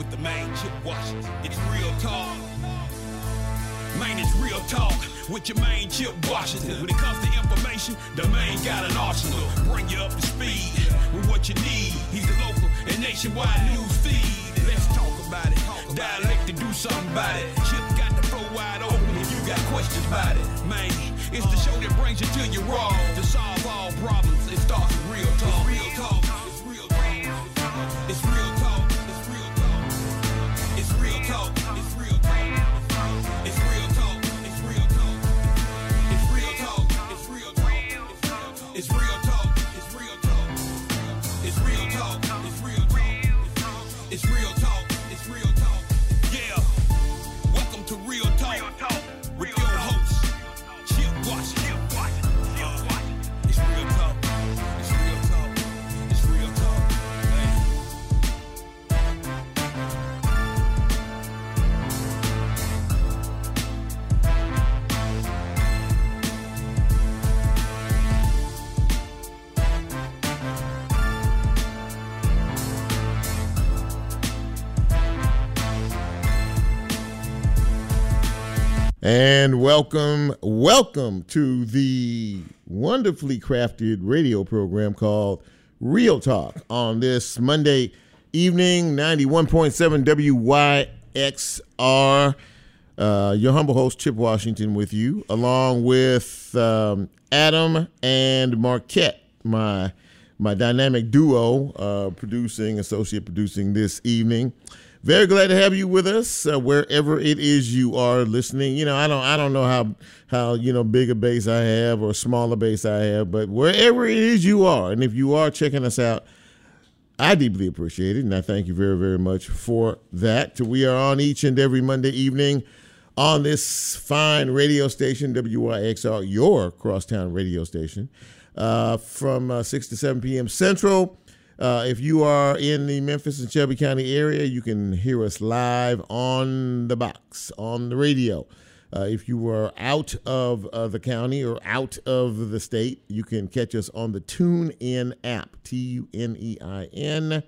with the main Chip Washington. It's real talk. Man, it's real talk with your main Chip Washington. When it comes to information, the main got an arsenal. Bring you up to speed with what you need. He's the local and nationwide news feed. Let's talk about it. Dialect to do something about it. Chip got the flow wide open if you got questions about it. Man, it's the show that brings you to your raw to solve all problems. It starts with real talk. It's real talk. It's real talk. It's real talk. Talk. And welcome, welcome to the wonderfully crafted radio program called Real Talk on this Monday evening, 91.7 WYXR. Uh, your humble host, Chip Washington, with you, along with um, Adam and Marquette, my my dynamic duo, uh, producing, associate producing this evening. Very glad to have you with us uh, wherever it is you are listening. You know, I don't I don't know how how you know big a base I have or smaller base I have, but wherever it is you are, and if you are checking us out, I deeply appreciate it, and I thank you very very much for that. We are on each and every Monday evening on this fine radio station, WYXR, your crosstown radio station, uh, from uh, 6 to 7 p.m. Central. Uh, if you are in the Memphis and Shelby County area, you can hear us live on the box, on the radio. Uh, if you are out of uh, the county or out of the state, you can catch us on the TuneIn app, T U N E I N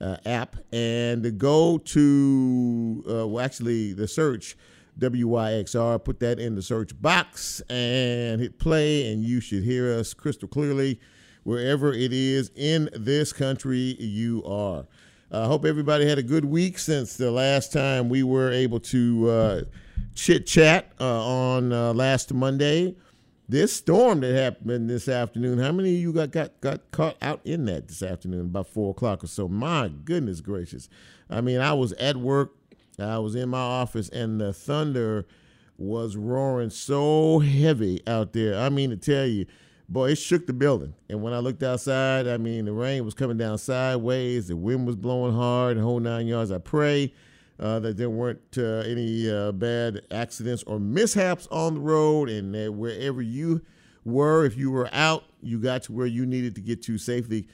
uh, app, and go to, uh, well, actually, the search WYXR, put that in the search box and hit play, and you should hear us crystal clearly wherever it is in this country you are. I hope everybody had a good week since the last time we were able to uh, chit chat uh, on uh, last Monday. This storm that happened this afternoon, how many of you got, got, got caught out in that this afternoon, about four o'clock or so? My goodness gracious. I mean, I was at work, I was in my office, and the thunder was roaring so heavy out there. I mean, to tell you, boy, it shook the building. And when I looked outside, I mean, the rain was coming down sideways, the wind was blowing hard, the whole nine yards. I pray uh, that there weren't uh, any uh, bad accidents or mishaps on the road, and that wherever you were, if you were out, you got to where you needed to get to safely.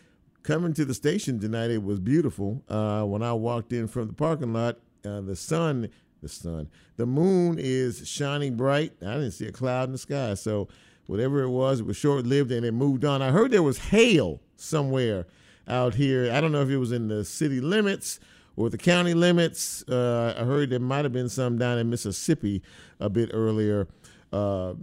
Coming to the station tonight, it was beautiful. Uh, when I walked in from the parking lot, uh, the sun, the sun, the moon is shining bright. I didn't see a cloud in the sky, so whatever it was, it was short lived and it moved on. I heard there was hail somewhere out here. I don't know if it was in the city limits or the county limits. Uh, I heard there might have been some down in Mississippi a bit earlier uh,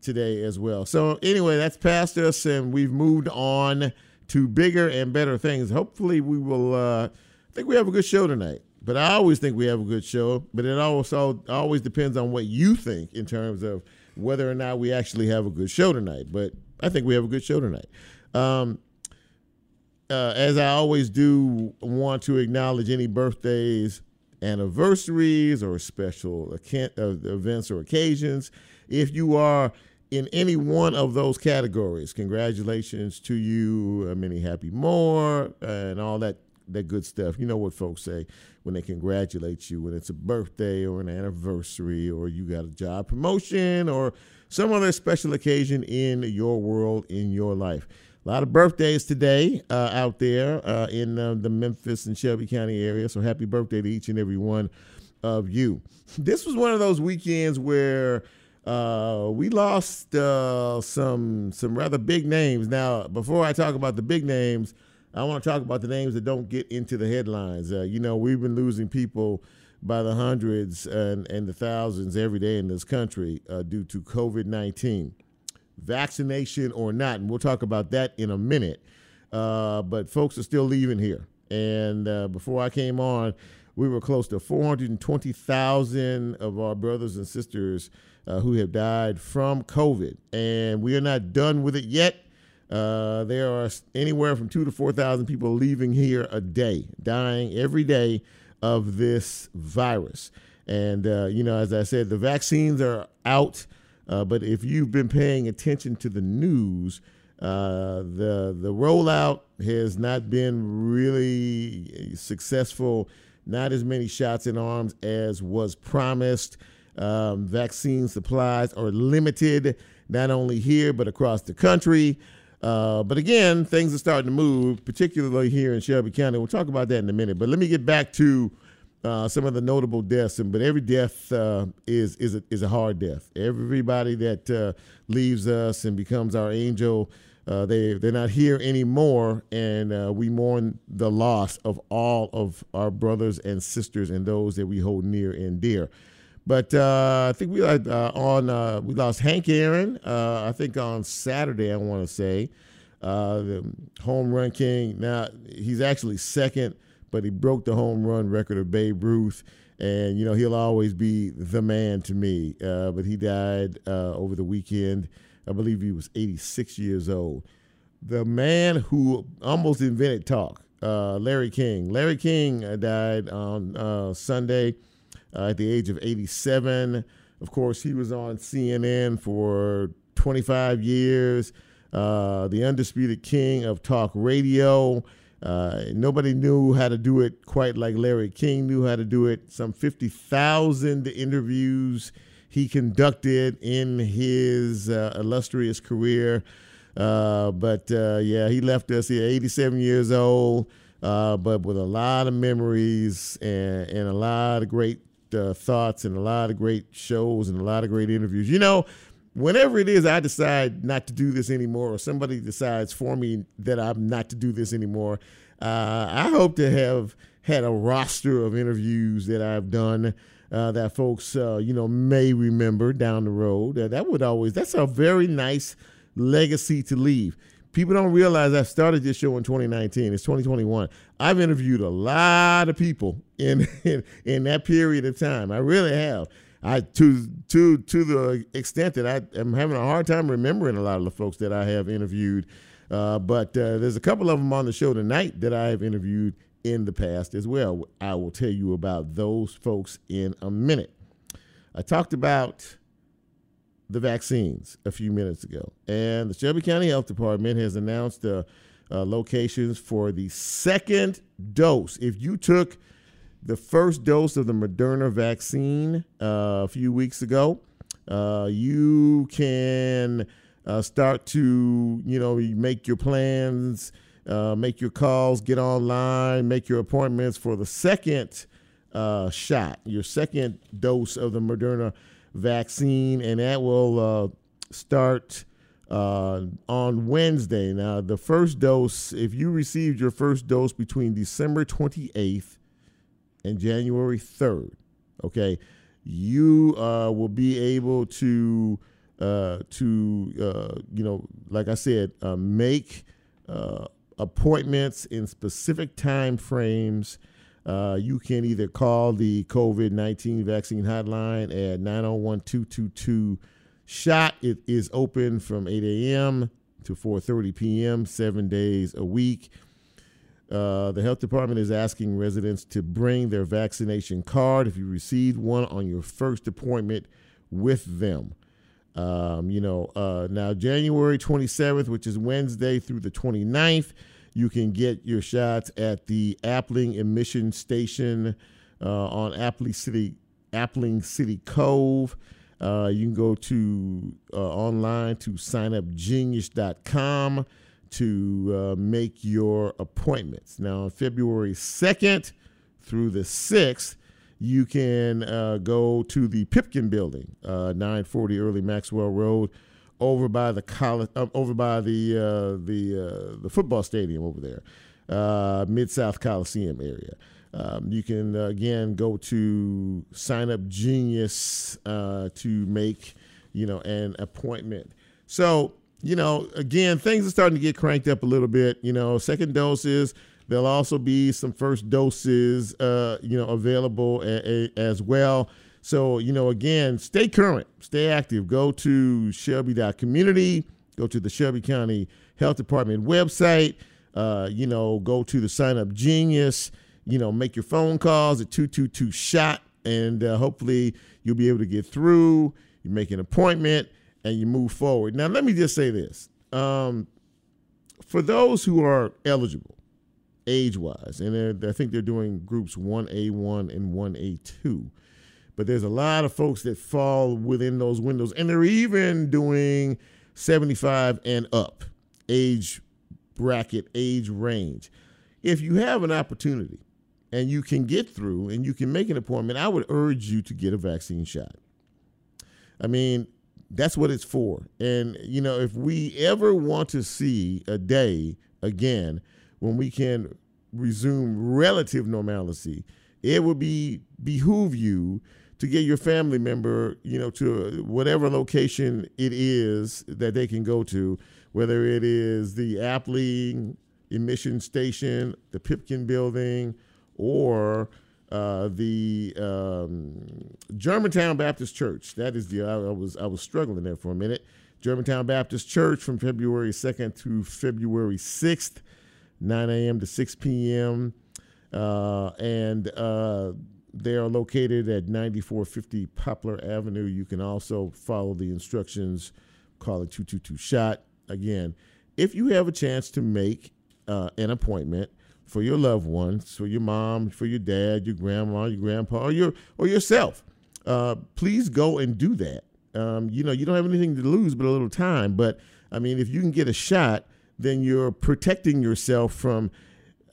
today as well. So, anyway, that's past us and we've moved on to bigger and better things. Hopefully, we will. Uh, I think we have a good show tonight. But I always think we have a good show. But it also always depends on what you think in terms of whether or not we actually have a good show tonight. But I think we have a good show tonight. Um, uh, as I always do, want to acknowledge any birthdays, anniversaries, or special uh, events or occasions. If you are in any one of those categories, congratulations to you. Uh, many happy more and all that that good stuff. You know what folks say when they congratulate you when it's a birthday or an anniversary or you got a job promotion or some other special occasion in your world in your life. A lot of birthdays today uh, out there uh, in uh, the Memphis and Shelby County area. So happy birthday to each and every one of you. This was one of those weekends where uh, we lost uh, some some rather big names. Now, before I talk about the big names, I want to talk about the names that don't get into the headlines. Uh, you know, we've been losing people by the hundreds and, and the thousands every day in this country uh, due to COVID 19. Vaccination or not, and we'll talk about that in a minute. Uh, but folks are still leaving here. And uh, before I came on, we were close to 420,000 of our brothers and sisters uh, who have died from COVID. And we are not done with it yet. Uh, there are anywhere from two to 4,000 people leaving here a day, dying every day of this virus. And, uh, you know, as I said, the vaccines are out. Uh, but if you've been paying attention to the news, uh, the the rollout has not been really successful. Not as many shots in arms as was promised. Um, vaccine supplies are limited, not only here but across the country. Uh, but again, things are starting to move, particularly here in Shelby County. We'll talk about that in a minute. But let me get back to uh, some of the notable deaths. And but every death uh, is is a, is a hard death. Everybody that uh, leaves us and becomes our angel, uh, they they're not here anymore, and uh, we mourn the loss of all of our brothers and sisters and those that we hold near and dear. But uh, I think we uh, on uh, we lost Hank Aaron. Uh, I think on Saturday, I want to say uh, the home run king. Now he's actually second, but he broke the home run record of Babe Ruth, and you know he'll always be the man to me. Uh, but he died over the weekend. I believe he was 86 years old. The man who almost invented talk, Larry King. Larry King died on Sunday uh, at the age of 87. Of course, he was on CNN for 25 years, uh, the undisputed king of talk radio. Uh, nobody knew how to do it quite like Larry King knew how to do it. Some 50,000 interviews he conducted in his uh, illustrious career. Uh, but uh, yeah, he left us here, 87 years old, uh, but with a lot of memories and, and a lot of great uh, thoughts and a lot of great shows and a lot of great interviews. You know, whenever it is I decide not to do this anymore, or somebody decides for me that I'm not to do this anymore, uh, I hope to have had a roster of interviews that I've done. Uh, that folks, uh, you know, may remember down the road. that would always, that's a very nice legacy to leave people don't realize I started this show in 2019. It's 2021. I've interviewed a lot of people in, in in, that period of time. I really have. I to to to the extent that I am having a hard time remembering a lot of the folks that I have interviewed. Uh, but uh, there's a couple of them on the show tonight that I have interviewed in the past as well. I will tell you about those folks in a minute. I talked about the vaccines a few minutes ago. And the Shelby County Health Department has announced the uh, locations for the second dose. If you took the first dose of the Moderna vaccine uh, a few weeks ago, uh, you can uh, start to, you know, make your plans, uh, make your calls, get online, make your appointments for the second uh, shot, your second dose of the Moderna vaccine, and that will uh, start uh, on Wednesday. Now, the first dose, if you received your first dose between December 28th and January 3rd, okay, you uh, will be able to uh, to uh, you know, like I said, uh, make appointments in specific time frames uh, you can either call the COVID 19 vaccine hotline at 901 222 SHOT. It is open from 8 a.m. to 4.30 p.m., seven days a week. Uh, the health department is asking residents to bring their vaccination card if you received one on your first appointment with them. Um, you know, uh, now January 27th, which is Wednesday through the 29th, you can get your shots at the Appling Emission Station uh, on Appling City, Appling City Cove. Uh, you can go to uh, online to signupgenius.com to uh, make your appointments. Now, on February 2nd through the 6th, you can uh, go to the Pipkin Building, uh, 940 Early Maxwell Road over by the college, uh, over by the uh, the uh, the football stadium over there. uh, Mid South Coliseum area. Um, you can uh, again go to Sign Up Genius uh, to make you know an appointment. So you know, again, things are starting to get cranked up a little bit. You know, second doses. There'll also be some first doses, uh, you know, available a, a, as well. So, you know, again, stay current, stay active. Go to Shelby.community, go to the Shelby County Health Department website, uh, you know, go to the Sign Up Genius, you know, make your phone calls at 222 SHOT, and uh, hopefully you'll be able to get through. You make an appointment and you move forward. Now, let me just say this. Um, for those who are eligible, age wise, and I think they're doing groups 1A1 and 1A2, but there's a lot of folks that fall within those windows, and they're even doing 75 and up age bracket, age range. If you have an opportunity and you can get through and you can make an appointment, I would urge you to get a vaccine shot. I mean, that's what it's for. And, you know, if we ever want to see a day again when we can resume relative normalcy, it would be behoove you to get your family member, you know, to whatever location it is that they can go to, whether it is the Apley emission station, the Pipkin building, or uh, the um, Germantown Baptist Church. That is the I, I, was I was struggling there for a minute. Germantown Baptist Church from February 2nd to February 6th, 9 a.m. to 6 p.m. Uh, and uh, they are located at 9450 Poplar Avenue. You can also follow the instructions, call it 222 SHOT. Again, if you have a chance to make uh, an appointment, for your loved ones, for your mom, for your dad, your grandma, your grandpa, or your or yourself. Uh, please go and do that. Um, you know, you don't have anything to lose but a little time. But I mean, if you can get a shot, then you're protecting yourself from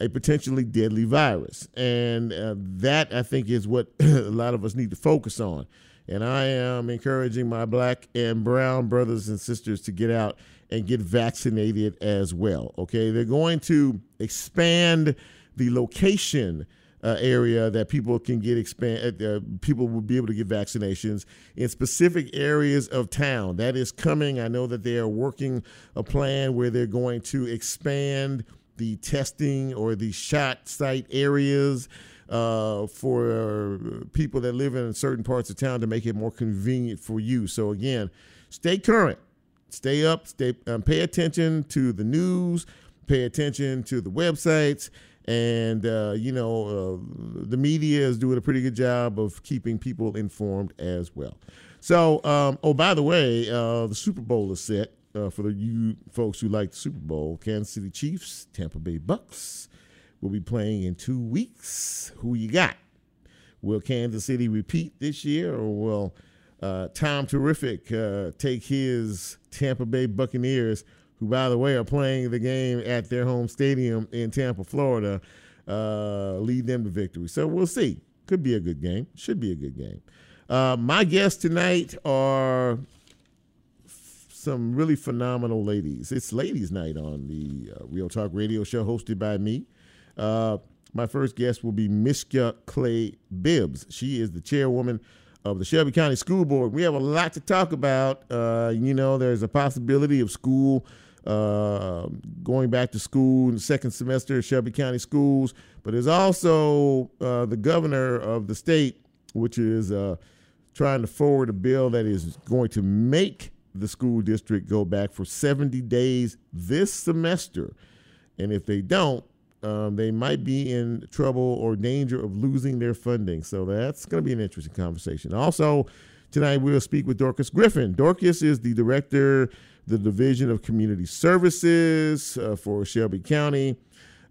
a potentially deadly virus, and uh, that I think is what a lot of us need to focus on. And I am encouraging my black and brown brothers and sisters to get out and get vaccinated as well. Okay, they're going to expand the location uh, area that people can get expand. Uh, people will be able to get vaccinations in specific areas of town. That is coming. I know that they are working a plan where they're going to expand the testing or the shot site areas. Uh, for people that live in certain parts of town to make it more convenient for you. So again, stay current stay up, stay um, pay attention to the news, pay attention to the websites, and uh, you know uh, the media is doing a pretty good job of keeping people informed as well. So, um, oh by the way, uh, the Super Bowl is set uh, for the you folks who like the Super Bowl. Kansas City Chiefs, Tampa Bay Bucks will be playing in two weeks. Who you got? Will Kansas City repeat this year, or will uh, Tom Terrific uh, take his Tampa Bay Buccaneers, who, by the way, are playing the game at their home stadium in Tampa, Florida, uh, lead them to victory. So we'll see. Could be a good game. Should be a good game. Uh, my guests tonight are some really phenomenal ladies. It's ladies' night on the uh, Real Talk Radio show hosted by me. Uh, my first guest will be Miska Clay Bibbs. She is the chairwoman of the Shelby County School Board. We have a lot to talk about. Uh, you know, there's a possibility of school uh, going back to school in the second semester of Shelby County schools, but there's also uh, the governor of the state, which is uh, trying to forward a bill that is going to make the school district go back for 70 days this semester. And if they don't, um, they might be in trouble or danger of losing their funding. So that's going to be an interesting conversation. Also, tonight we'll speak with Dorcas Griffin. Dorcas is the director, the Division of Community Services uh, for Shelby County.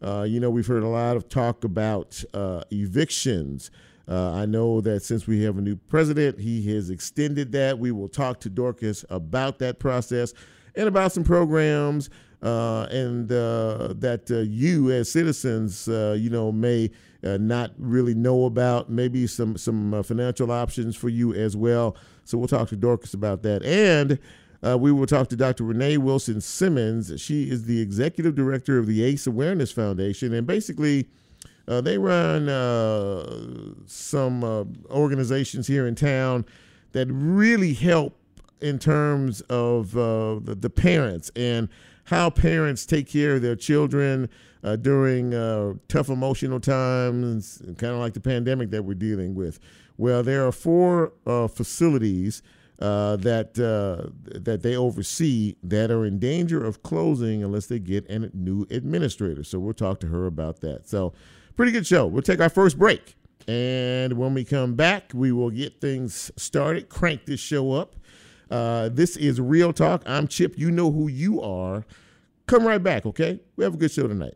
Uh, you know, we've heard a lot of talk about uh, evictions. Uh, I know that since we have a new president, he has extended that. We will talk to Dorcas about that process and about some programs uh, and uh, that uh, you as citizens, uh, you know, may uh, not really know about. Maybe some some financial options for you as well. So we'll talk to Dorcas about that. And uh, we will talk to Dr. Renee Wilson Simmons. She is the executive director of the ACE Awareness Foundation, and basically, uh, they run uh, some uh, organizations here in town that really help in terms of uh, the, the, parents and how parents take care of their children uh, during tough emotional times, kind of like the pandemic that we're dealing with. Well, there are four facilities uh, that uh, that they oversee that are in danger of closing unless they get a new administrator. So we'll talk to her about that. So pretty good show. We'll take our first break, and when we come back, we will get things started. Crank this show up. Uh, this is Real Talk. I'm Chip. You know who you are. Come right back, okay? We have a good show tonight.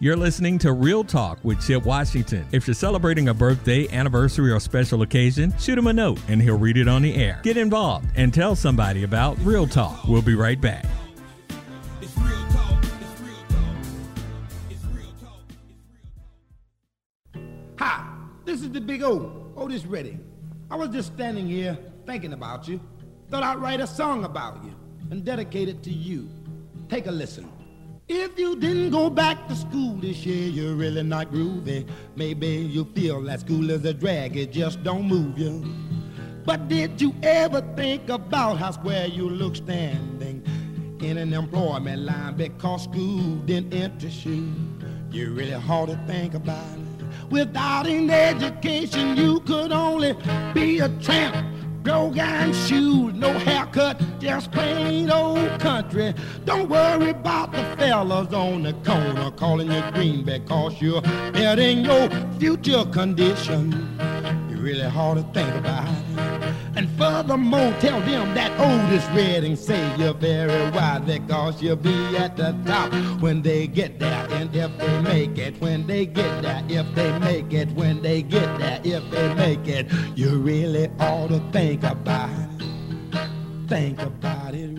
You're listening to Real Talk with Chip Washington. If you're celebrating a birthday, anniversary, or special occasion, shoot him a note and he'll read it on the air. Get involved and tell somebody about Real Talk. We'll be right back. Hi, this is the big O, Otis Redding. I was just standing here thinking about you. Thought I'd write a song about you and dedicate it to you. Take a listen. If you didn't go back to school this year, you're really not groovy. Maybe you feel that school is a drag, it just don't move you. But did you ever think about how square you look standing in an employment line because school didn't interest you? You really hard to think about it. Without an education, you could only be a tramp Brogan shoes, no haircut, just plain old country. Don't worry about the fellas on the corner calling you green because you're betting your future condition. You really hard to think about. And furthermore, tell them that Otis Redding say you're very wise because you'll be at the top when they get there. And if they make it, when they get there, if they make it, when they get there, if they make it, you really ought to think about it. Think about it,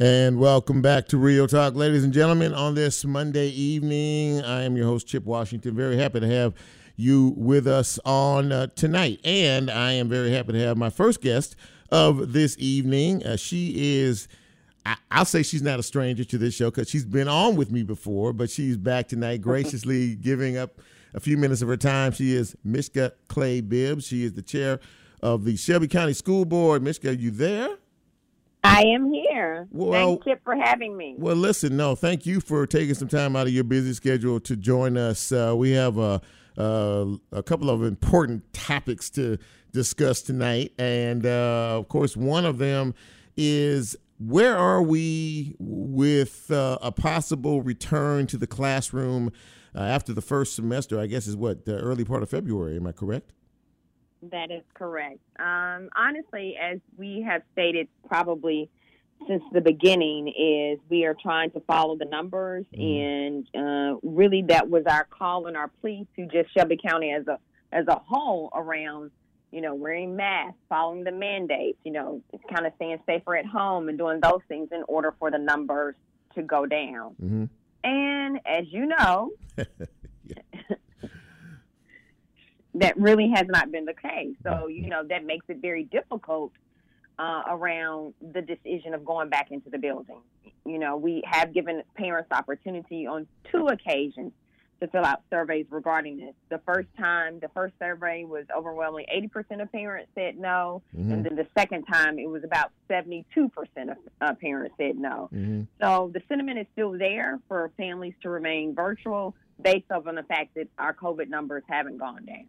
And welcome back to Real Talk, ladies and gentlemen. On this Monday evening, I am your host, Chip Washington. Very happy to have you with us on uh, tonight. And I am very happy to have my first guest of this evening. Uh, she is, I, will say she's not a stranger to this show because she's been on with me before, but she's back tonight, graciously giving up a few minutes of her time. She is Miska Clay Bibbs. She is the chair of the Shelby County School Board. Miska, are you there? I am here. Well, Thanks, Chip, for having me. Well, listen, no, thank you for taking some time out of your busy schedule to join us. Uh, we have a, a couple of important topics to discuss tonight, and uh, of course, one of them is where are we with uh, a possible return to the classroom uh, after the first semester? I guess is what the early part of February. Am I correct? That is correct. Um, honestly, as we have stated probably since the beginning, is we are trying to follow the numbers, mm. and uh, really that was our call and our plea to just Shelby County as a as a whole around, you know, wearing masks, following the mandates, you know, kind of staying safer at home and doing those things in order for the numbers to go down. Mm-hmm. And as you know, that really has not been the case. So, you know, that makes it very difficult uh, around the decision of going back into the building. You know, we have given parents opportunity on two occasions to fill out surveys regarding this. The first time, the first survey was overwhelmingly 80% of parents said no, Mm-hmm. and then the second time it was about 72% of uh, parents said no. Mm-hmm. So the sentiment is still there for families to remain virtual based on the fact that our COVID numbers haven't gone down.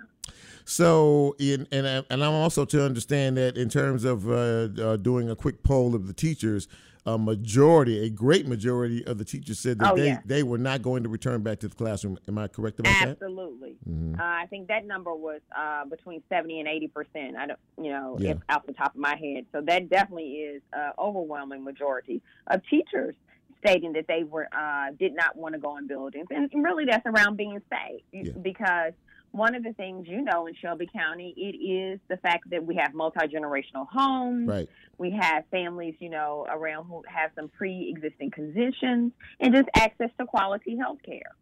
So, in, and I- and I'm also to understand that in terms of uh, uh, doing a quick poll of the teachers, a majority, a great majority of the teachers said that Oh, they, yeah. they were not going to return back to the classroom. Am I correct about that? Absolutely. Mhm. Uh, I think that number was uh, between 70 and 80 percent. I don't, you know, Yeah. if off the top of my head. So that definitely is uh, overwhelming majority of teachers stating that they were uh, did not want to go in buildings, and really that's around being safe Yeah. because one of the things you know in Shelby County it is the fact that we have multi generational homes. Right. We have families, you know, around who have some pre-existing conditions and just access to quality health care.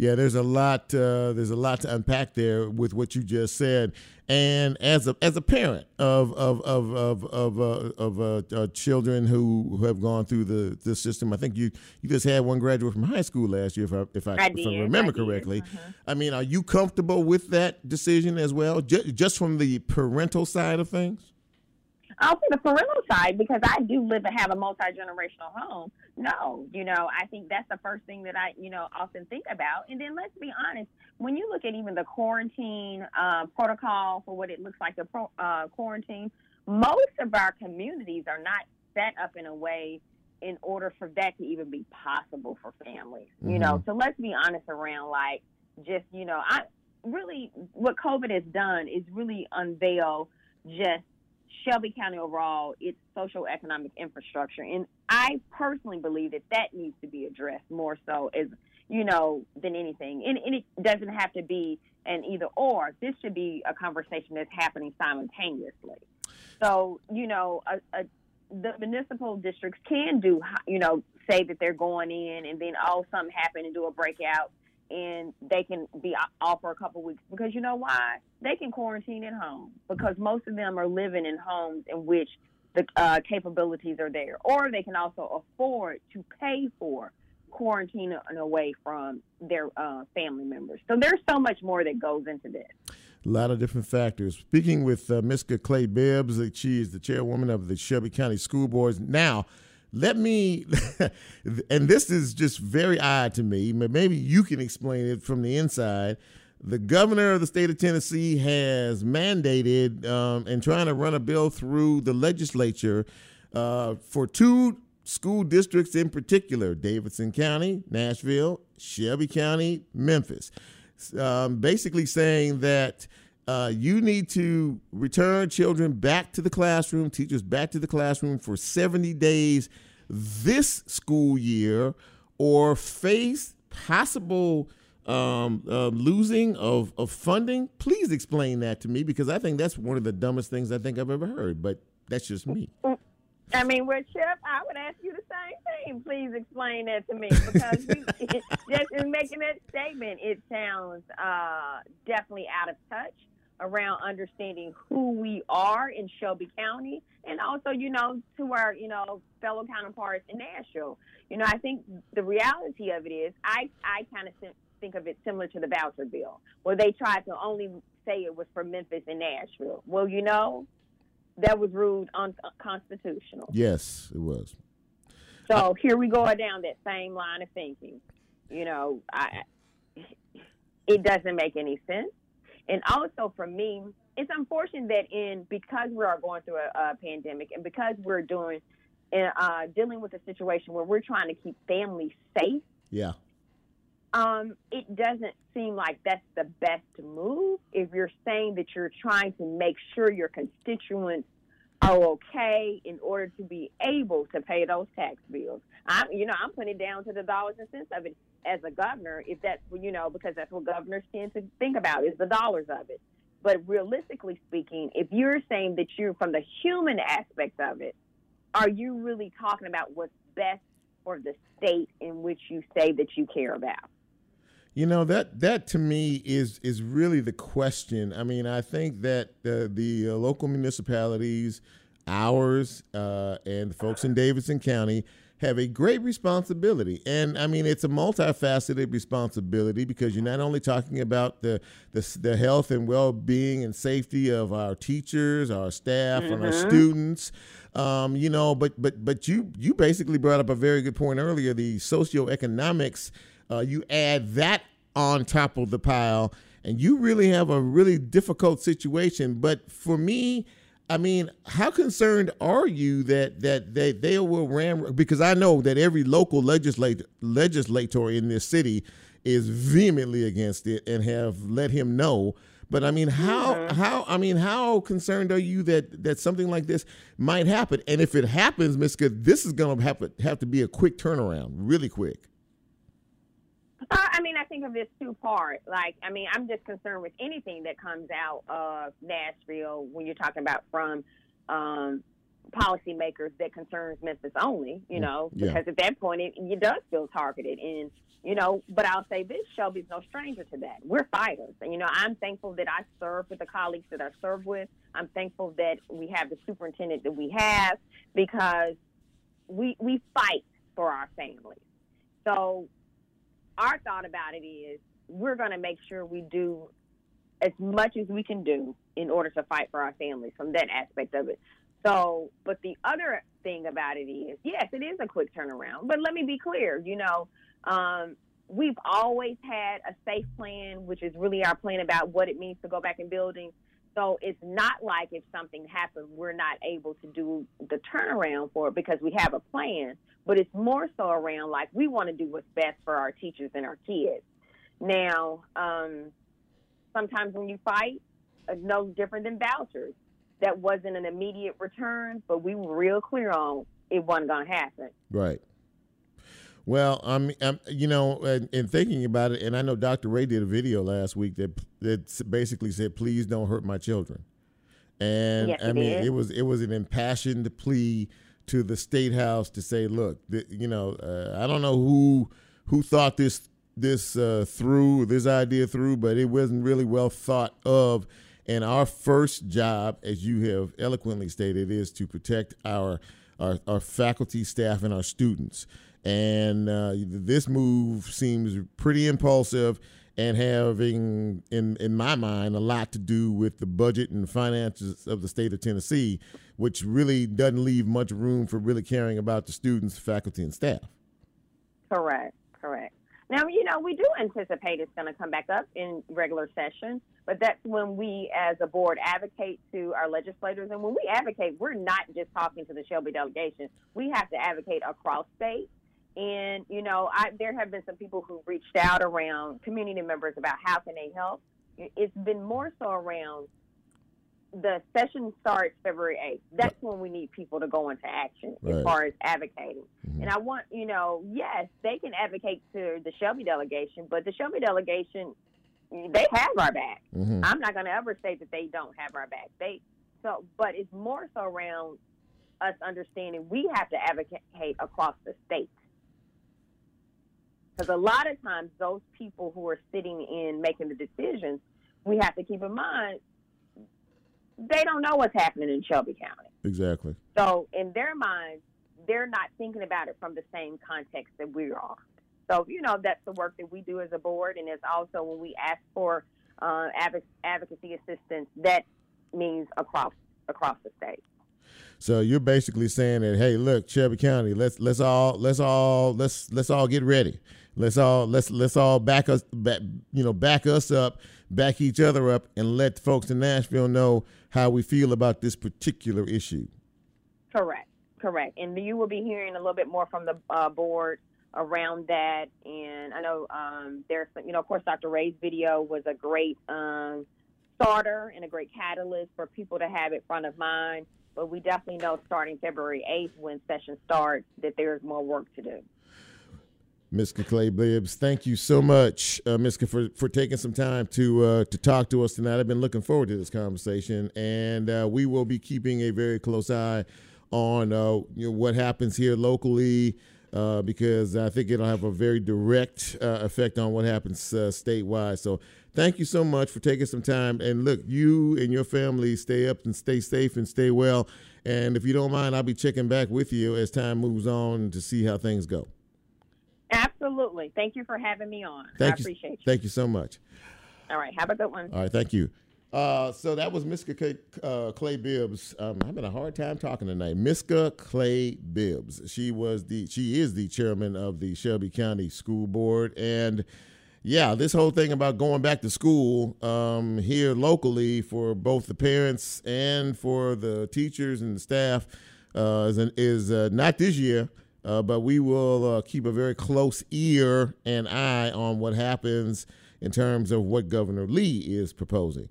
Yeah, there's a lot. Uh, there's a lot to unpack there with what you just said. And as a as a parent of of of of of, uh, of uh, uh, children who, who have gone through the, the system, I think you you just had one graduate from high school last year, if I if I, I if I remember I correctly. Mhm. I mean, are you comfortable with that decision as well, J- just from the parental side of things? Also, the parental side, because I do live and have a multi generational home. No, you know, I think that's the first thing that I, you know, often think about. And then let's be honest, when you look at even the quarantine uh, protocol for what it looks like to pro- uh, quarantine, most of our communities are not set up in a way in order for that to even be possible for families. You know, so let's be honest around like just, you know, I really what COVID has done is really unveil just Shelby County overall, its social economic infrastructure. And I personally believe that that needs to be addressed more so as, you know, than anything. And, and it doesn't have to be an either or. This should be a conversation that's happening simultaneously. So, you know, a, a, the municipal districts can do, you know, say that they're going in and then, oh, something happened and do a breakout and they can be off for a couple weeks because you know why? They can quarantine at home because most of them are living in homes in which the uh, capabilities are there, or they can also afford to pay for quarantine away from their uh, family members. So there's so much more that goes into this. A lot of different factors. Speaking with uh, Ms. Clay Bibbs, she is the chairwoman of the Shelby County School Boards. Now, let me, and this is just very odd to me, but maybe you can explain it from the inside. The governor of the state of Tennessee has mandated um, and trying to run a bill through the legislature uh, for two school districts in particular Davidson County, Nashville, Shelby County, Memphis. Um, basically saying that uh, you need to return children back to the classroom, teachers back to the classroom for 70 days this school year, or face possible um, uh, losing of, of funding. Please explain that to me because I think that's one of the dumbest things I think I've ever heard, but that's just me. I mean, well, Chip, I would ask you the same thing. Please explain that to me because you, just in making that statement, it sounds uh, definitely out of touch around understanding who we are in Shelby County and also, you know, to our, you know, fellow counterparts in Nashville. You know, I think the reality of it is I, I kind of think of it similar to the voucher bill where they tried to only say it was for Memphis and Nashville. Well, you know, that was ruled unconstitutional. Yes, it was. So here we go down that same line of thinking. You know, I, it doesn't make any sense. And also for me, it's unfortunate that in because we are going through a, a pandemic and because we're doing uh, dealing with a situation where we're trying to keep families safe. Yeah. Um, it doesn't seem like that's the best move if you're saying that you're trying to make sure your constituents are okay in order to be able to pay those tax bills. I'm, you know, I'm putting it down to the dollars and cents of it as a governor, if that's, you know, because that's what governors tend to think about is the dollars of it. But realistically speaking, if you're saying that you're from the human aspect of it, are you really talking about what's best for the state in which you say that you care about? You know that that to me is is really the question. I mean, I think that uh, the uh, local municipalities, ours, uh, and the folks in Davidson County have a great responsibility. And I mean, it's a multifaceted responsibility because you're not only talking about the the, the health and well being and safety of our teachers, our staff, mm-hmm. and our students. Um, you know, but but but you you basically brought up a very good point earlier. The socioeconomics, uh, you add that on top of the pile, and you really have a really difficult situation. But for me, I mean, how concerned are you that that they they will ram? Because I know that every local legislator legislator in this city is vehemently against it and have let him know. But I mean, how mm-hmm. how I mean, how concerned are you that that something like this might happen? And if it happens, Miska, this is going to have to have to be a quick turnaround, really quick. Uh, I mean, I think of this two part. Like, I mean, I'm just concerned with anything that comes out of Nashville when you're talking about from um, policymakers that concerns Memphis only. You mm, know, yeah. because at that point it, it does feel targeted. And you know, but I'll say this: Shelby's no stranger to that. We're fighters, and you know, I'm thankful that I serve with the colleagues that I serve with. I'm thankful that we have the superintendent that we have because we we fight for our families. So our thought about it is we're going to make sure we do as much as we can do in order to fight for our families from that aspect of it. So, but the other thing about it is, yes, it is a quick turnaround. But let me be clear, you know, um, we've always had a safe plan, which is really our plan about what it means to go back in buildings. So it's not like if something happens, we're not able to do the turnaround for it because we have a plan but it's more so around like we want to do what's best for our teachers and our kids. Now, um, sometimes when you fight, it's no different than vouchers. That wasn't an immediate return, but we were real clear on it wasn't going to happen. Right. Well, I'm, I'm you know, in, thinking about it, and I know Dr. Ray did a video last week that that basically said, "Please don't hurt my children," and yes, I mean, it was it was an impassioned plea to the state house to say, look, th- you know, uh, I don't know who who thought this this uh, through, this idea through, but it wasn't really well thought of. And our first job, as you have eloquently stated, is to protect our our, our faculty, staff, and our students. And uh, this move seems pretty impulsive and having, in in my mind, a lot to do with the budget and finances of the state of Tennessee which really doesn't leave much room for really caring about the students, faculty, and staff. Correct, correct. Now, you know, we do anticipate it's going to come back up in regular session, but that's when we as a board advocate to our legislators. And when we advocate, we're not just talking to the Shelby delegation. We have to advocate across state. And, you know, I, there have been some people who reached out around community members about how can they help. It's been more so around the session starts February 8th. That's when we need people to go into action right. as far as advocating. Mm-hmm. And I want, you know, yes, they can advocate to the Shelby delegation, but the Shelby delegation, they have our back. Mm-hmm. I'm not going to ever say that they don't have our back. They so, but it's more so around us understanding we have to advocate across the state. Because a lot of times, those people who are sitting in making the decisions, we have to keep in mind they don't know what's happening in Shelby County. Exactly. So in their minds, they're not thinking about it from the same context that we are. So you know that's the work that we do as a board, and it's also when we ask for uh, advocacy assistance. That means across across the state. So you're basically saying that, hey, look, Shelby County, let's let's all let's all let's let's all get ready. Let's all let's let's all back us back you know back us up, back each other up, and let folks in Nashville know how we feel about this particular issue. Correct, correct. And you will be hearing a little bit more from the uh, board around that. And I know um, there's, you know, of course, Dr. Ray's video was a great um, starter and a great catalyst for people to have it front of mind. But we definitely know starting February 8th when session starts that there's more work to do. Miska Clay Bibbs, thank you so much, uh, Miska, for, for taking some time to uh, to talk to us tonight. I've been looking forward to this conversation, and uh, we will be keeping a very close eye on uh, you know, what happens here locally uh, because I think it'll have a very direct uh, effect on what happens uh, statewide. So thank you so much for taking some time. And look, you and your family stay up and stay safe and stay well. And if you don't mind, I'll be checking back with you as time moves on to see how things go. Absolutely. Thank you for having me on. Thank I you. appreciate you. Thank you so much. All right. Have a good one. All right, thank you. Uh, so that was Miska Clay, uh, Clay Bibbs. Um, I'm having a hard time talking tonight. Miska Clay Bibbs. She was the she is the chairman of the Shelby County School Board, and yeah, this whole thing about going back to school um, here locally for both the parents and for the teachers and the staff uh, is, an, is uh, not this year. Uh, but we will uh, keep a very close ear and eye on what happens in terms of what Governor Lee is proposing.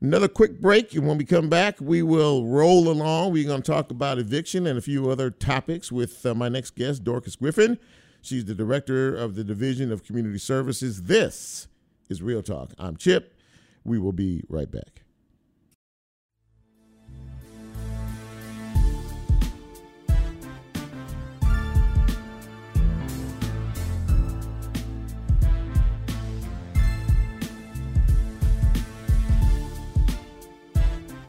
Another quick break, and when we come back, we will roll along. We're going to talk about eviction and a few other topics with uh, my next guest, Dorcas Griffin. She's the director of the Division of Community Services. This is Real Talk. I'm Chip. We will be right back.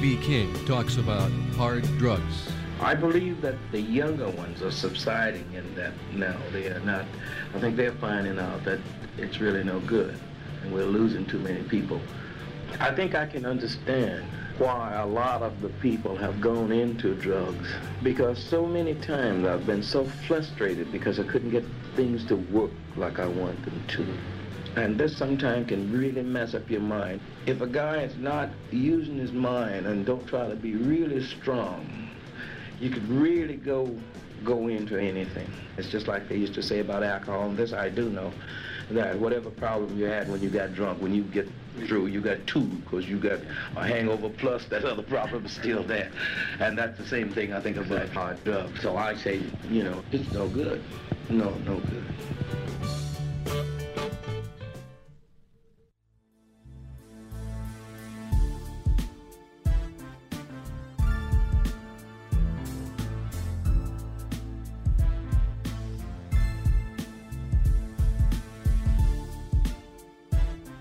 B.B. King talks about hard drugs. I believe that the younger ones are subsiding in that now. They are not, I think they're finding out that it's really no good and we're losing too many people. I think I can understand why a lot of the people have gone into drugs because so many times I've been so frustrated because I couldn't get things to work like I want them to. And this sometimes can really mess up your mind. If a guy is not using his mind and don't try to be really strong, you could really go go into anything. It's just like they used to say about alcohol, and this I do know, that whatever problem you had when you got drunk, when you get through, you got two, because you got a hangover plus that other problem is still there. And that's the same thing I think about hard drugs. So I say, you know, it's no good. No, no good.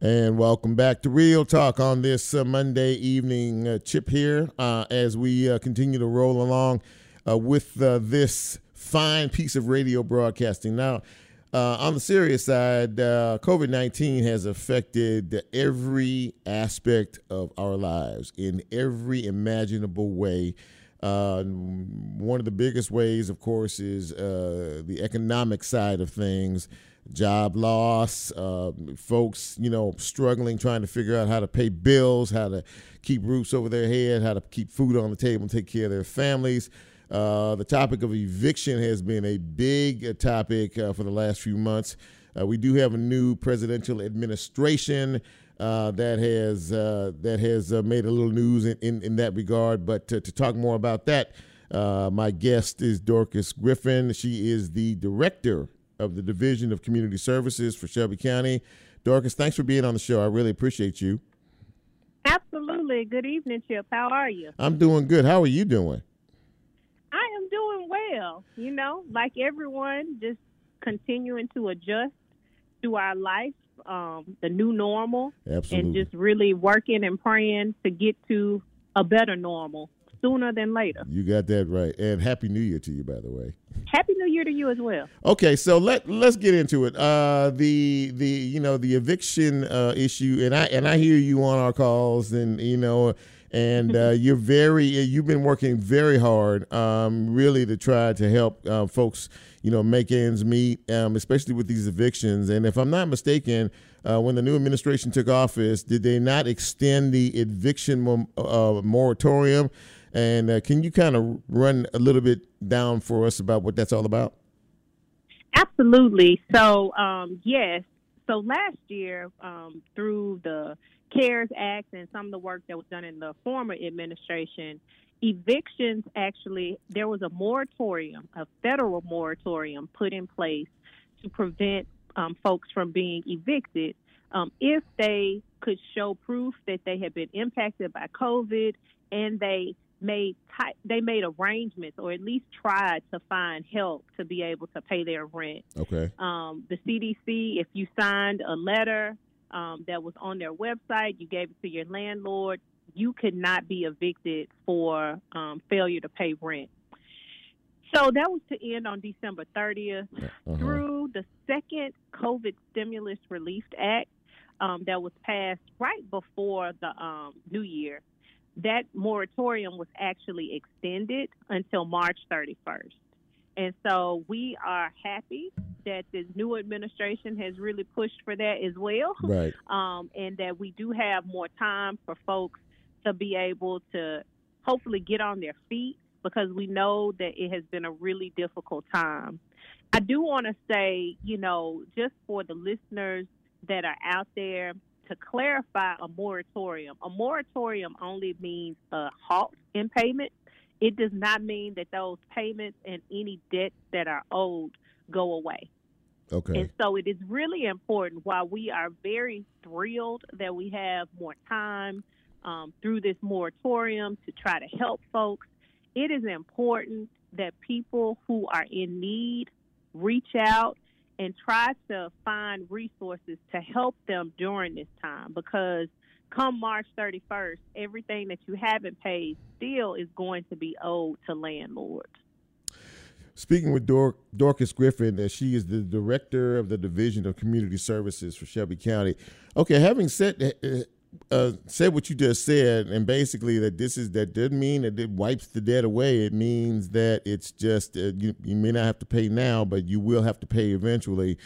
And welcome back to Real Talk on this uh, Monday evening. Uh, Chip here uh, as we uh, continue to roll along uh, with uh, this fine piece of radio broadcasting. Now, on the serious side, COVID 19 has affected every aspect of our lives in every imaginable way. One of the biggest ways, of course, is the economic side of things. Job loss, uh, folks, you know, struggling trying to figure out how to pay bills, how to keep roofs over their head, how to keep food on the table and take care of their families. Uh, the topic of eviction has been a big uh, topic uh, for the last few months. Uh, we do have a new presidential administration uh, that has that has made a little news in, in, in that regard. But to, to talk more about that, my guest is Dorcas Griffin. She is the director of the Division of Community Services for Shelby County. Dorcas, thanks for being on the show. I really appreciate you. Absolutely. Good evening, Chip. How are you? I'm doing good. How are you doing? I am doing well. You know, like everyone, just continuing to adjust to our life, um, the new normal, Absolutely. and just really working and praying to get to a better normal. Sooner than later. You got that right. And happy New Year to you, by the way. Happy New Year to you as well. Okay, so let let's get into it. Uh, the the you know the eviction uh, issue, and I and I hear you on our calls, and you know, and uh, you're very you've been working very hard, um, really to try to help uh, folks, you know, make ends meet, um, especially with these evictions. And if I'm not mistaken, uh, when the new administration took office, did they not extend the eviction uh, moratorium? And uh, can you kind of run a little bit down for us about what that's all about? Absolutely. So, um, yes. So last year, um, through the CARES Act and some of the work that was done in the former administration, evictions actually, there was a moratorium, a federal moratorium put in place to prevent um, folks from being evicted um, if they could show proof that they had been impacted by COVID and they made ty- they made arrangements or at least tried to find help to be able to pay their rent. Okay. Um, the CDC, if you signed a letter um, that was on their website, you gave it to your landlord, you could not be evicted for um, failure to pay rent. So that was to end on December 30th. Uh-huh. Through the second COVID Stimulus Relief Act um, that was passed right before the um, New Year, that moratorium was actually extended until March 31st. And so we are happy that this new administration has really pushed for that as well. Right. Um, and that we do have more time for folks to be able to hopefully get on their feet because we know that it has been a really difficult time. I do want to say, you know, just for the listeners that are out there, to clarify a moratorium, a moratorium only means a halt in payment. It does not mean that those payments and any debts that are owed go away. Okay. And so it is really important while we are very thrilled that we have more time um, through this moratorium to try to help folks, it is important that people who are in need reach out and try to find resources to help them during this time because come March 31st, everything that you haven't paid still is going to be owed to landlords. Speaking with Dor- Dorcas Griffin, that she is the director of the Division of Community Services for Shelby County. Okay, having said uh, uh, said what you just said, and basically that this is that doesn't mean that it wipes the debt away. It means that it's just uh, you, you may not have to pay now, but you will have to pay eventually.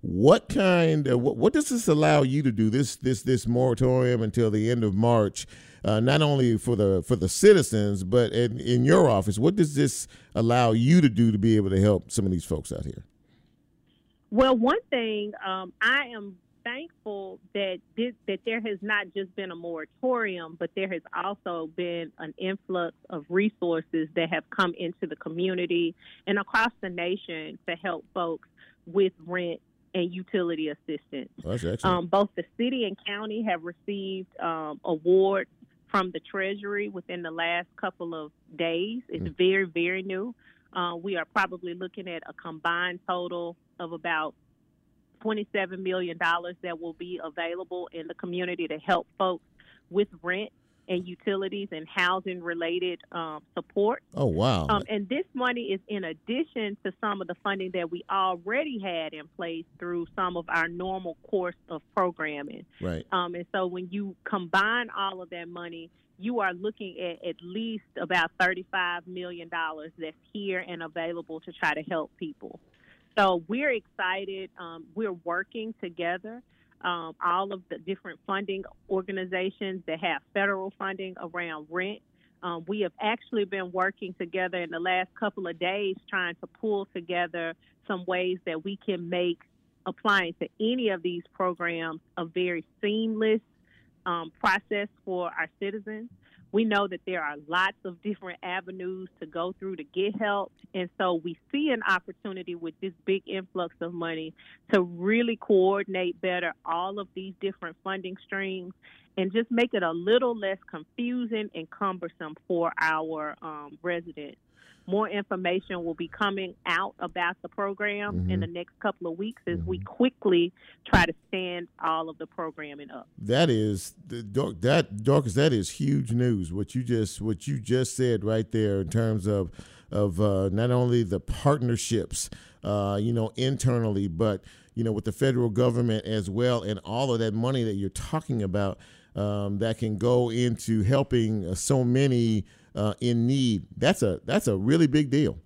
What kind? Of, what, what does this allow you to do? This this this moratorium until the end of March, uh, not only for the for the citizens, but in, in your office. What does this allow you to do to be able to help some of these folks out here? Well, one thing um, I am thankful that this, that there has not just been a moratorium, but there has also been an influx of resources that have come into the community and across the nation to help folks with rent and utility assistance. Um, both the city and county have received um, awards from the Treasury within the last couple of days. It's mm. very, very new. Uh, we are probably looking at a combined total of about $27 million that will be available in the community to help folks with rent and utilities and housing related um, support. Oh, wow. Um, and this money is in addition to some of the funding that we already had in place through some of our normal course of programming. Right. Um, and so when you combine all of that money, you are looking at at least about $35 million that's here and available to try to help people. So we're excited. Um, we're working together. Um, all of the different funding organizations that have federal funding around rent. Um, we have actually been working together in the last couple of days trying to pull together some ways that we can make applying to any of these programs a very seamless um, process for our citizens. We know that there are lots of different avenues to go through to get help. And so we see an opportunity with this big influx of money to really coordinate better all of these different funding streams and just make it a little less confusing and cumbersome for our um, residents. More information will be coming out about the program Mm-hmm. in the next couple of weeks as we quickly try to stand all of the programming up. That is that Dorcas. That is huge news. What you just what you just said right there in terms of of uh, not only the partnerships, uh, you know, internally, but you know, with the federal government as well, and all of that money that you're talking about um, that can go into helping uh, so many uh, in need. That's a that's a really big deal.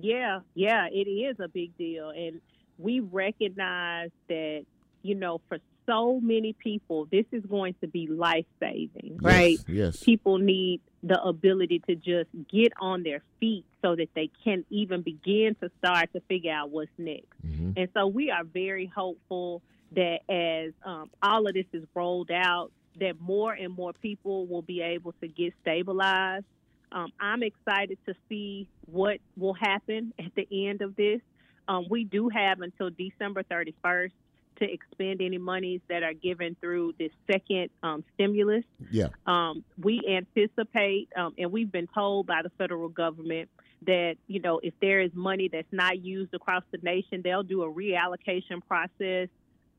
Yeah, yeah, it is a big deal. And we recognize that, you know, for so many people, this is going to be life saving, right? Yes. yes. People need the ability to just get on their feet so that they can even begin to start to figure out what's next. Mhm. And so we are very hopeful that as um, all of this is rolled out, that more and more people will be able to get stabilized. Um, I'm excited to see what will happen at the end of this. Um, we do have until December 31st to expend any monies that are given through this second um, stimulus. Yeah. Um, we anticipate, um, and we've been told by the federal government that you know if there is money that's not used across the nation, they'll do a reallocation process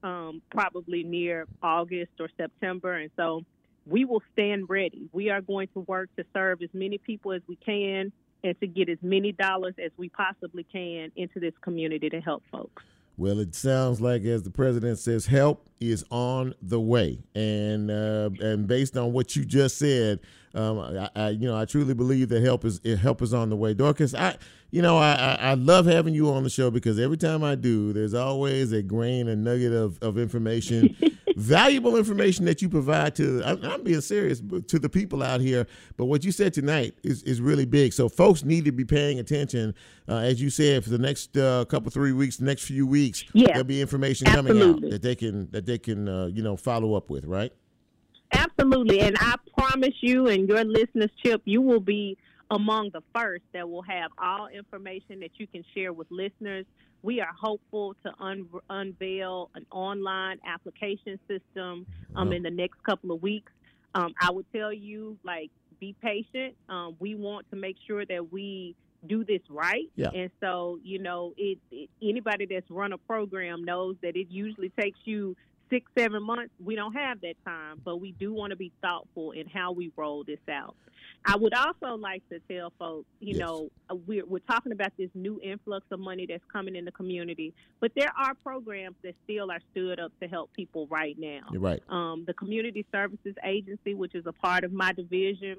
um, probably near August or September, and so we will stand ready. We are going to work to serve as many people as we can and to get as many dollars as we possibly can into this community to help folks. Well, it sounds like, as the president says, help is on the way, and uh, and based on what you just said, um, I, I you know I truly believe that help is help is on the way. Dorcas, I you know I, I love having you on the show because every time I do, there's always a grain, a nugget of of information, valuable information that you provide to. I'm, I'm being serious to the people out here. But what you said tonight is is really big. So folks need to be paying attention, uh, as you said, for the next uh, couple three weeks, the next few weeks. Yeah. there'll be information coming out that they can that they can uh, you know follow up with. Right. Absolutely. And I promise you and your listeners, Chip, you will be among the first that will have all information that you can share with listeners. We are hopeful to un- unveil an online application system um, Wow. in the next couple of weeks. Um, I would tell you, like, be patient. Um, we want to make sure that we do this right. Yeah. And so, you know, it, it anybody that's run a program knows that it usually takes you six, seven months. We don't have that time, but we do want to be thoughtful in how we roll this out. I would also like to tell folks, you Yes. know, uh, we're, we're talking about this new influx of money that's coming in the community, but there are programs that still are stood up to help people right now. You're right. Um, the Community Services Agency, which is a part of my division,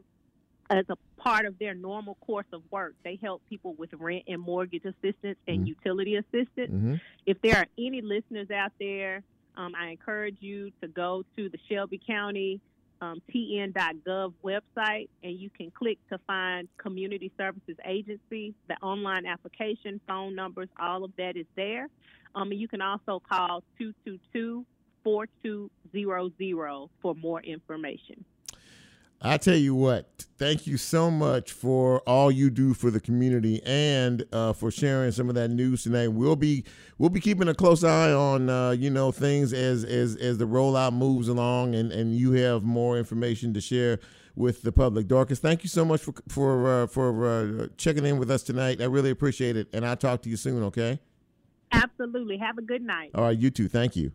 as a part of their normal course of work, they help people with rent and mortgage assistance and Mhm. utility assistance. hmm If there are any listeners out there, um, I encourage you to go to the Shelby County um, TN.gov website and you can click to find Community Services Agency. The online application, phone numbers, all of that is there. Um, and you can also call 222 4200 for more information. I tell you what, thank you so much for all you do for the community and uh, for sharing some of that news tonight. We'll be we'll be keeping a close eye on uh, you know things as as as the rollout moves along, and and you have more information to share with the public. Dorcas, thank you so much for for uh, for uh, checking in with us tonight. I really appreciate it, and I'll talk to you soon. Okay. Absolutely. Have a good night. All right, you too. Thank you.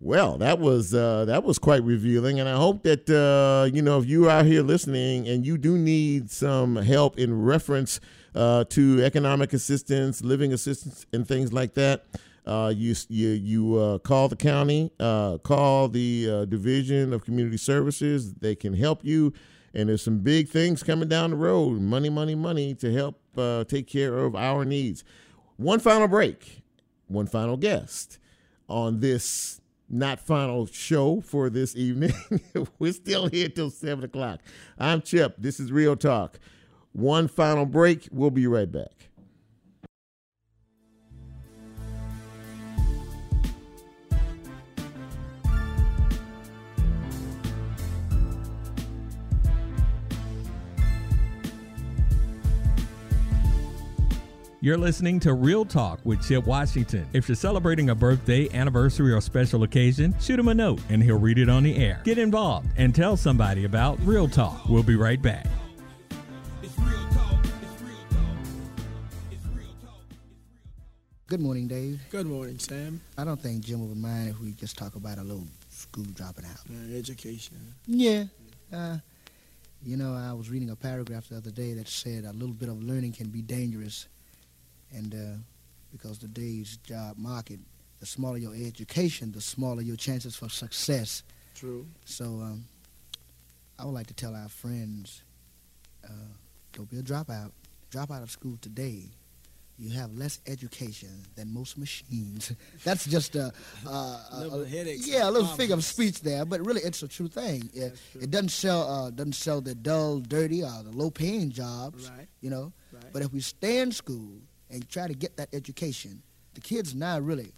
Well, that was uh, that was quite revealing, and I hope that uh, you know if you are here listening and you do need some help in reference uh, to economic assistance, living assistance, and things like that, uh, you you you uh, call the county, uh, call the division of community services. They can help you, and there's some big things coming down the road. Money, money, money to help take care of our needs. One final break, one final guest on this not final show for this evening. We're still here till seven o'clock. I'm Chip. This is Real Talk. One final break. We'll be right back. You're listening to Real Talk with Chip Washington. If you're celebrating a birthday, anniversary, or special occasion, shoot him a note and he'll read it on the air. Get involved and tell somebody about Real Talk. We'll be right back. Good morning, Dave. Good morning, Sam. I don't think Jim would mind if we just talk about a little school dropping out. Uh, education. Yeah. Uh, you know, I was reading a paragraph the other day that said a little bit of learning can be dangerous and uh, because today's job market, the smaller your education, the smaller your chances for success. True. So um, I would like to tell our friends, uh, don't be a dropout. Drop out of school today you have less education than most machines. That's just a, a, a, headache. Yeah, a little figure of speech there, but really it's a true thing. It, true. it doesn't sell uh, doesn't sell the dull, dirty, or the low-paying jobs. Right. You know. Right. But if we stay in school and try to get that education, the kids now really,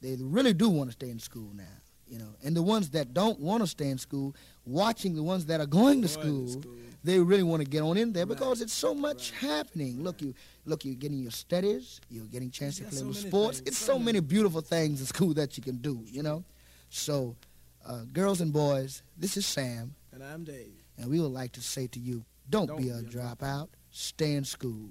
they really do want to stay in school now. You know, and the ones that don't want to stay in school, watching the ones that are going to Going school, to school. they really want to get on in there Right. because it's so much Right. happening. Look, you look, you're getting your studies, you're getting chance to play so with sports. things, It's so so many. many beautiful things in school that you can do. You know, so uh, girls and boys, this is Sam, And I'm Dave. and we would like to say to you, don't, Don't be a be a dropout. Stay in school.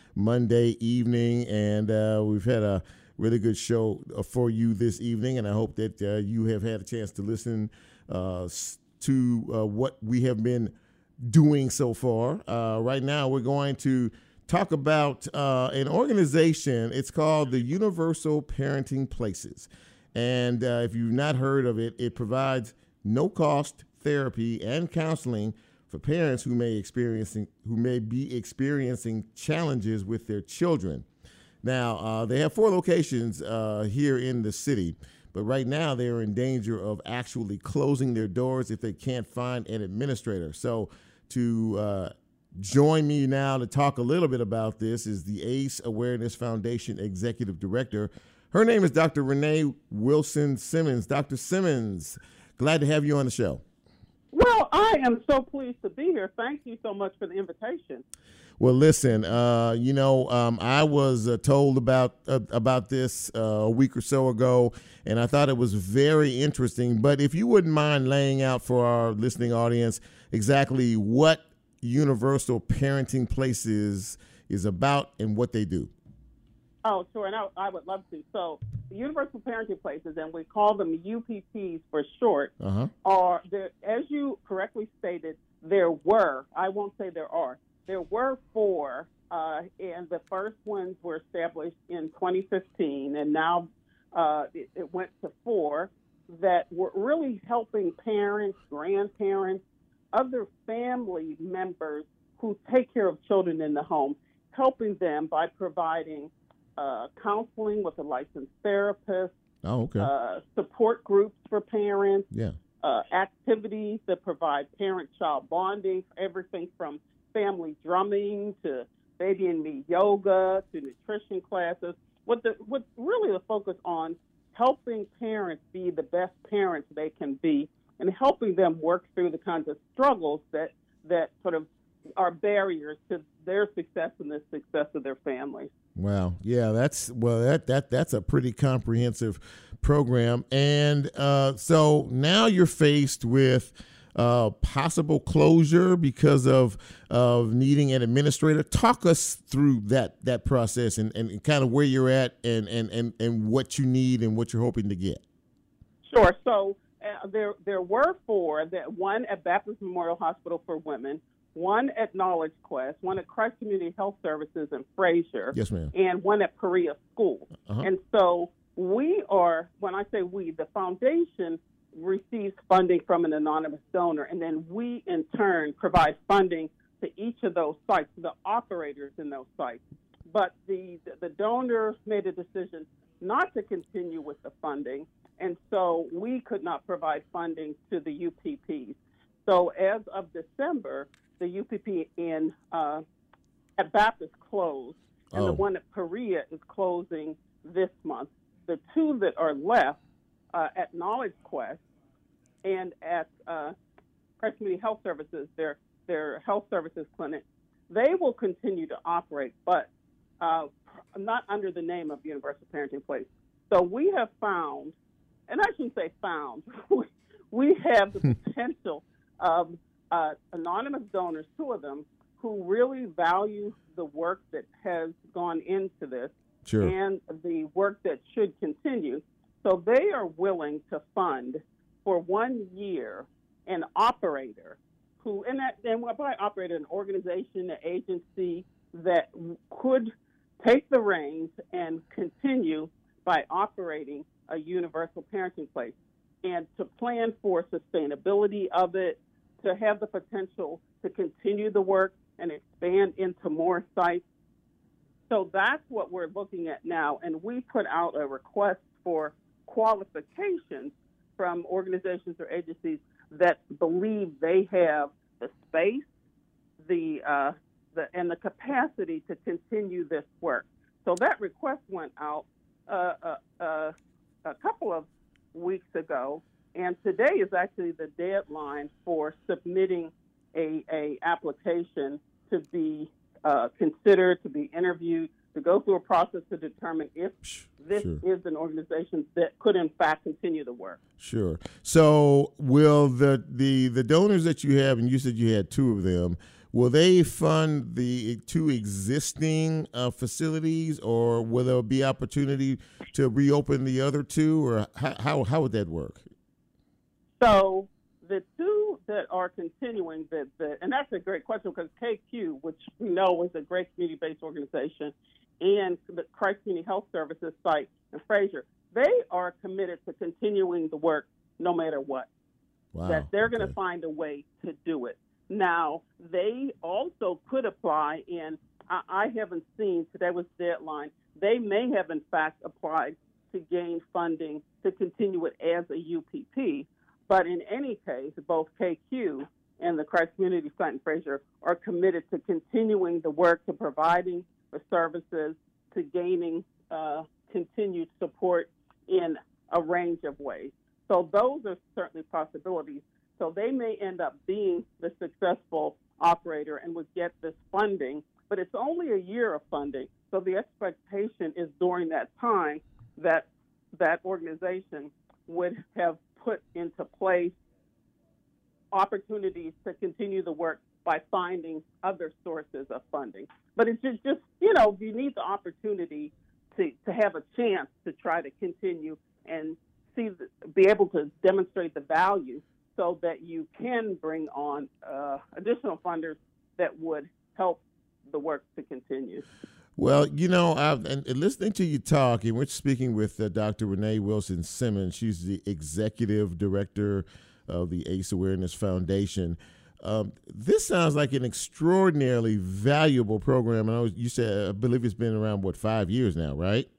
Monday evening. And uh, we've had a really good show uh, for you this evening. And I hope that uh, you have had a chance to listen uh, to uh, what we have been doing so far. Uh, right now, we're going to talk about an organization. It's called the Universal Parenting Places. And if you've not heard of it, it provides no cost therapy and counseling for parents who may experiencing who may be experiencing challenges with their children. Now uh, they have four locations uh, here in the city, but right now they are in danger of actually closing their doors if they can't find an administrator. So to uh, join me now to talk a little bit about this is the ACE Awareness Foundation Executive Director. Her name is Dr. Renee Wilson Simmons. Dr. Simmons, glad to have you on the show. Well, I am so pleased to be here. Thank you so much for the invitation. Well, listen, uh, you know, um, I was uh, told about uh, about this uh, a week or so ago, and I thought it was very interesting. But if you wouldn't mind laying out for our listening audience exactly what Universal Parenting Places is about and what they do. Oh, sure, and I, I would love to. So, the Universal Parenting Places, and we call them UPPs for short, Uh huh. are there. As you correctly stated, there were. I won't say there are. There were four, uh, and the first ones were established in 2015, and now uh, it, it went to four that were really helping parents, grandparents, other family members who take care of children in the home, helping them by providing uh, counseling with a licensed therapist, Oh, okay. uh, support groups for parents, yeah. uh, activities that provide parent-child bonding, everything from family drumming to baby and me yoga to nutrition classes. What the what really the focus on helping parents be the best parents they can be and helping them work through the kinds of struggles that that sort of are barriers to their success and the success of their families. Wow. Yeah, that's well that that that's a pretty comprehensive program. And uh, so now you're faced with uh, possible closure because of of needing an administrator. Talk us through that that process and, and kind of where you're at and, and, and, and what you need and what you're hoping to get. Sure. So uh, there there were four. That one at Baptist Memorial Hospital for Women, one at Knowledge Quest, one at Christ Community Health Services in Frayser, Yes, ma'am. and one at Perea School. Uh-huh. And so we are, when I say we, the foundation receives funding from an anonymous donor, and then we in turn provide funding to each of those sites, the operators in those sites. But the the donor made a decision not to continue with the funding, and so we could not provide funding to the UPPs. So as of December, the UPP in uh, at Baptist closed, and Oh. the one at Perea is closing this month. The two that are left uh, at Knowledge Quest and at uh, Christ Community Health Services, their their health services clinic, they will continue to operate, but uh, not under the name of Universal Parenting Place. So we have found, and I shouldn't say found, we have the potential of uh, anonymous donors, two of them, who really value the work that has gone into this Sure. and the work that should continue. So they are willing to fund for one year an operator who, and that, and by operator, an organization, an agency that could take the reins and continue by operating a universal parenting place and to plan for sustainability of it, to have the potential to continue the work and expand into more sites. So that's what we're looking at now. And we put out a request for qualifications from organizations or agencies that believe they have the space, the, uh, the and the capacity to continue this work. So that request went out uh, uh, uh, a couple of weeks ago, and today is actually the deadline for submitting a, a application to be uh, considered, to be interviewed, to go through a process to determine if this sure. is an organization that could in fact continue the work. Sure. So, will the the the donors that you have, and you said you had two of them, will they fund the two existing uh, facilities, or will there be opportunity to reopen the other two, or how how, how would that work? So the two that are continuing, that the, and that's a great question because KQ, which we know is a great community-based organization, and the Christ Community Health Services site in Frayser, they are committed to continuing the work no matter what. Wow. That they're going to find a way to do it. Now they also could apply, and I, I haven't seen today was deadline. They may have in fact applied to gain funding to continue it as a UPP. But in any case, both KQ and the Christ Community Site in Frayser are committed to continuing the work, to providing the services, to gaining uh, continued support in a range of ways. So those are certainly possibilities. So they may end up being the successful operator and would get this funding, but it's only a year of funding. So the expectation is during that time that that organization would have put into place opportunities to continue the work by finding other sources of funding. But it's just, just you know, you need the opportunity to, to have a chance to try to continue and see, the, be able to demonstrate the value so that you can bring on uh, additional funders that would help the work to continue. Well, you know, I've, and, listening to you talk, and we're speaking with uh, Dr. Renee Wilson Simmons. She's the executive director of the ACE Awareness Foundation. Um, this sounds like an extraordinarily valuable program. And I was, you said, I believe it's been around what five years now, right?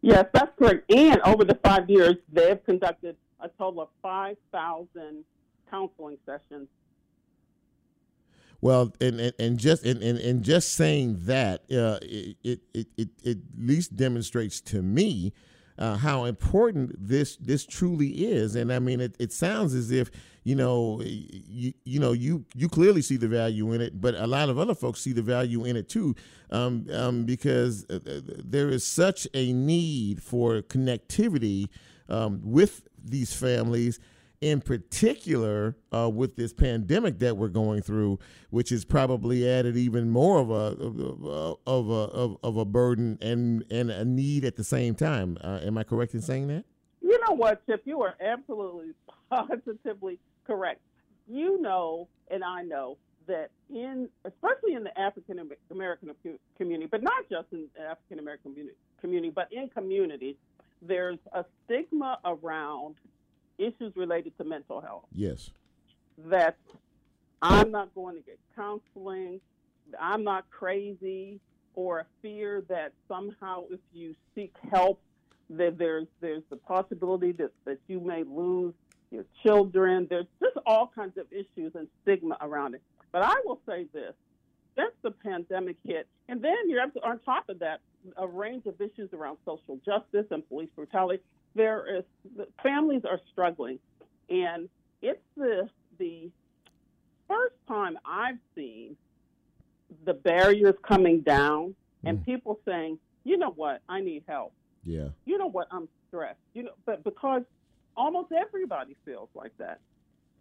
Yes, that's correct. And over the five years, they've conducted a total of five thousand counseling sessions Well, and, and, and just and, and, and just saying that uh, it, it, it, it at least demonstrates to me uh, how important this this truly is. And I mean, it, it sounds as if you know you, you know you you clearly see the value in it, but a lot of other folks see the value in it too, um, um, because uh, there is such a need for connectivity um, with these families in particular uh, with this pandemic that we're going through, which has probably added even more of a of a of, of a burden and and a need at the same time. Uh, am I correct in saying that? You know what, Chip? You are absolutely positively correct. You know, and I know that in, especially in the African American community, but not just in the African American community, but in communities, there's a stigma around issues related to mental health. Yes. That I'm not going to get counseling, I'm not crazy, or a fear that somehow if you seek help, that there's there's the possibility that, that you may lose your children. There's just all kinds of issues and stigma around it. But I will say this: since the pandemic hit, and then you're on top of that, a range of issues around social justice and police brutality. There is the families are struggling, and it's the the first time I've seen the barriers coming down and Mm. people saying, you know what, I need help. Yeah. You know what, I'm stressed. You know, but because almost everybody feels like that.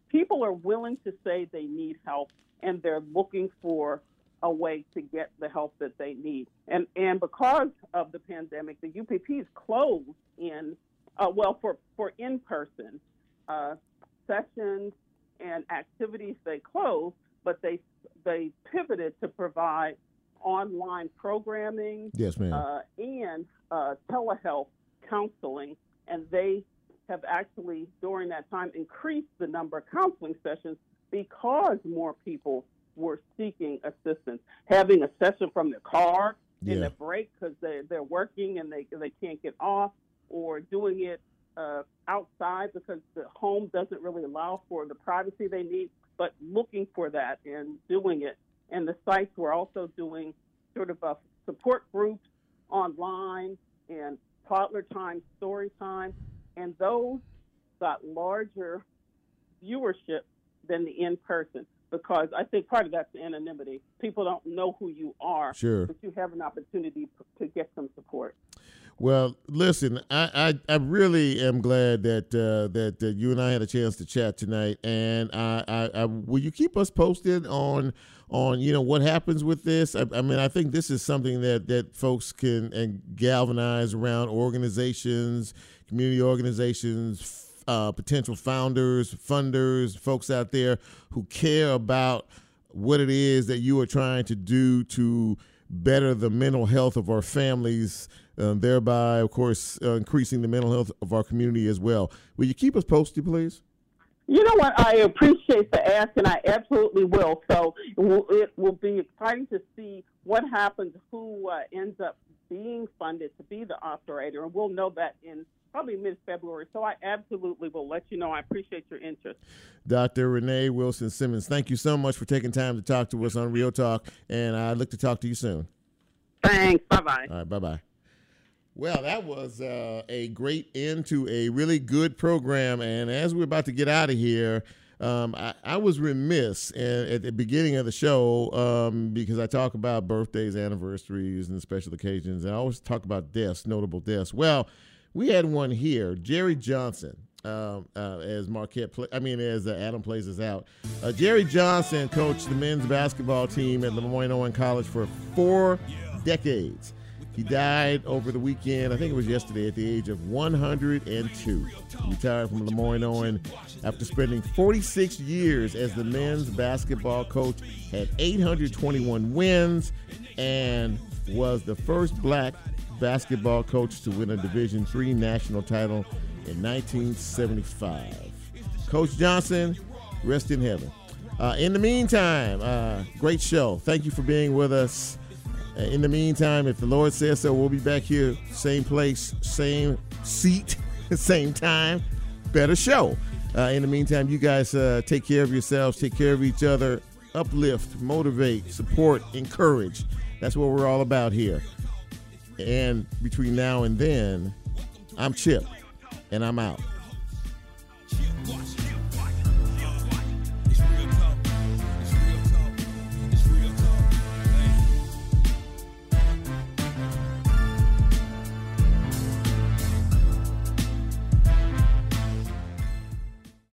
People are willing to say they need help and they're looking for a way to get the help that they need. And and because of the pandemic, the UPP is closed in uh, well for for in person uh, sessions and activities. They closed, but they they pivoted to provide online programming Yes, ma'am. uh, and uh, telehealth counseling, and they have actually during that time increased the number of counseling sessions because more people were seeking assistance, having a session from their car in Yeah. their break because they they're working and they they can't get off, or doing it uh, outside because the home doesn't really allow for the privacy they need, but looking for that and doing it. And the sites were also doing sort of a support groups online and toddler time, story time, and those got larger viewership than the in person because I think part of that's the anonymity. People don't know who you are, Sure. but you have an opportunity p- to get some support. Well, listen, I, I, I really am glad that uh, that that you and I had a chance to chat tonight, and I, I, I will you keep us posted on on you know what happens with this. I, I mean, I think this is something that that folks can and galvanize around organizations, community organizations, uh, potential founders, funders, folks out there who care about what it is that you are trying to do to better the mental health of our families, um, thereby, of course, uh, increasing the mental health of our community as well. Will you keep us posted, please? You know what? I appreciate the ask, and I absolutely will. So it will, it will be exciting to see what happens, who uh, ends up being funded to be the operator, and we'll know that in probably mid-February. So I absolutely will let you know. I appreciate your interest. Dr. Renee Wilson Simmons, thank you so much for taking time to talk to us on Real Talk, and I look to talk to you soon. Thanks. Bye bye. All right, bye bye. Well, that was uh, a great end to a really good program. And as we're about to get out of here, um, I, I was remiss in, at the beginning of the show um, because I talk about birthdays, anniversaries, and special occasions. And I always talk about deaths, notable deaths. Well, we had one here, Jerry Johnson. Um, uh, as Marquette, play, I mean, as uh, Adam plays us out, uh, Jerry Johnson coached the men's basketball team at LeMoyne Owen College for four decades. He died over the weekend, I think it was yesterday, at the age of 102. He retired from LeMoyne Owen after spending 46 years as the men's basketball coach, had 821 wins, and was the first black basketball coach to win a Division III national title in 1975. Coach Johnson, rest in heaven. Uh, in the meantime, uh, great show. Thank you for being with us. Uh, in the meantime, if the Lord says so, we'll be back here, same place, same seat, same time, better show. Uh, in the meantime, you guys uh, take care of yourselves, take care of each other, uplift, motivate, support, encourage. That's what we're all about here. And between now and then, I'm Chip, and I'm out.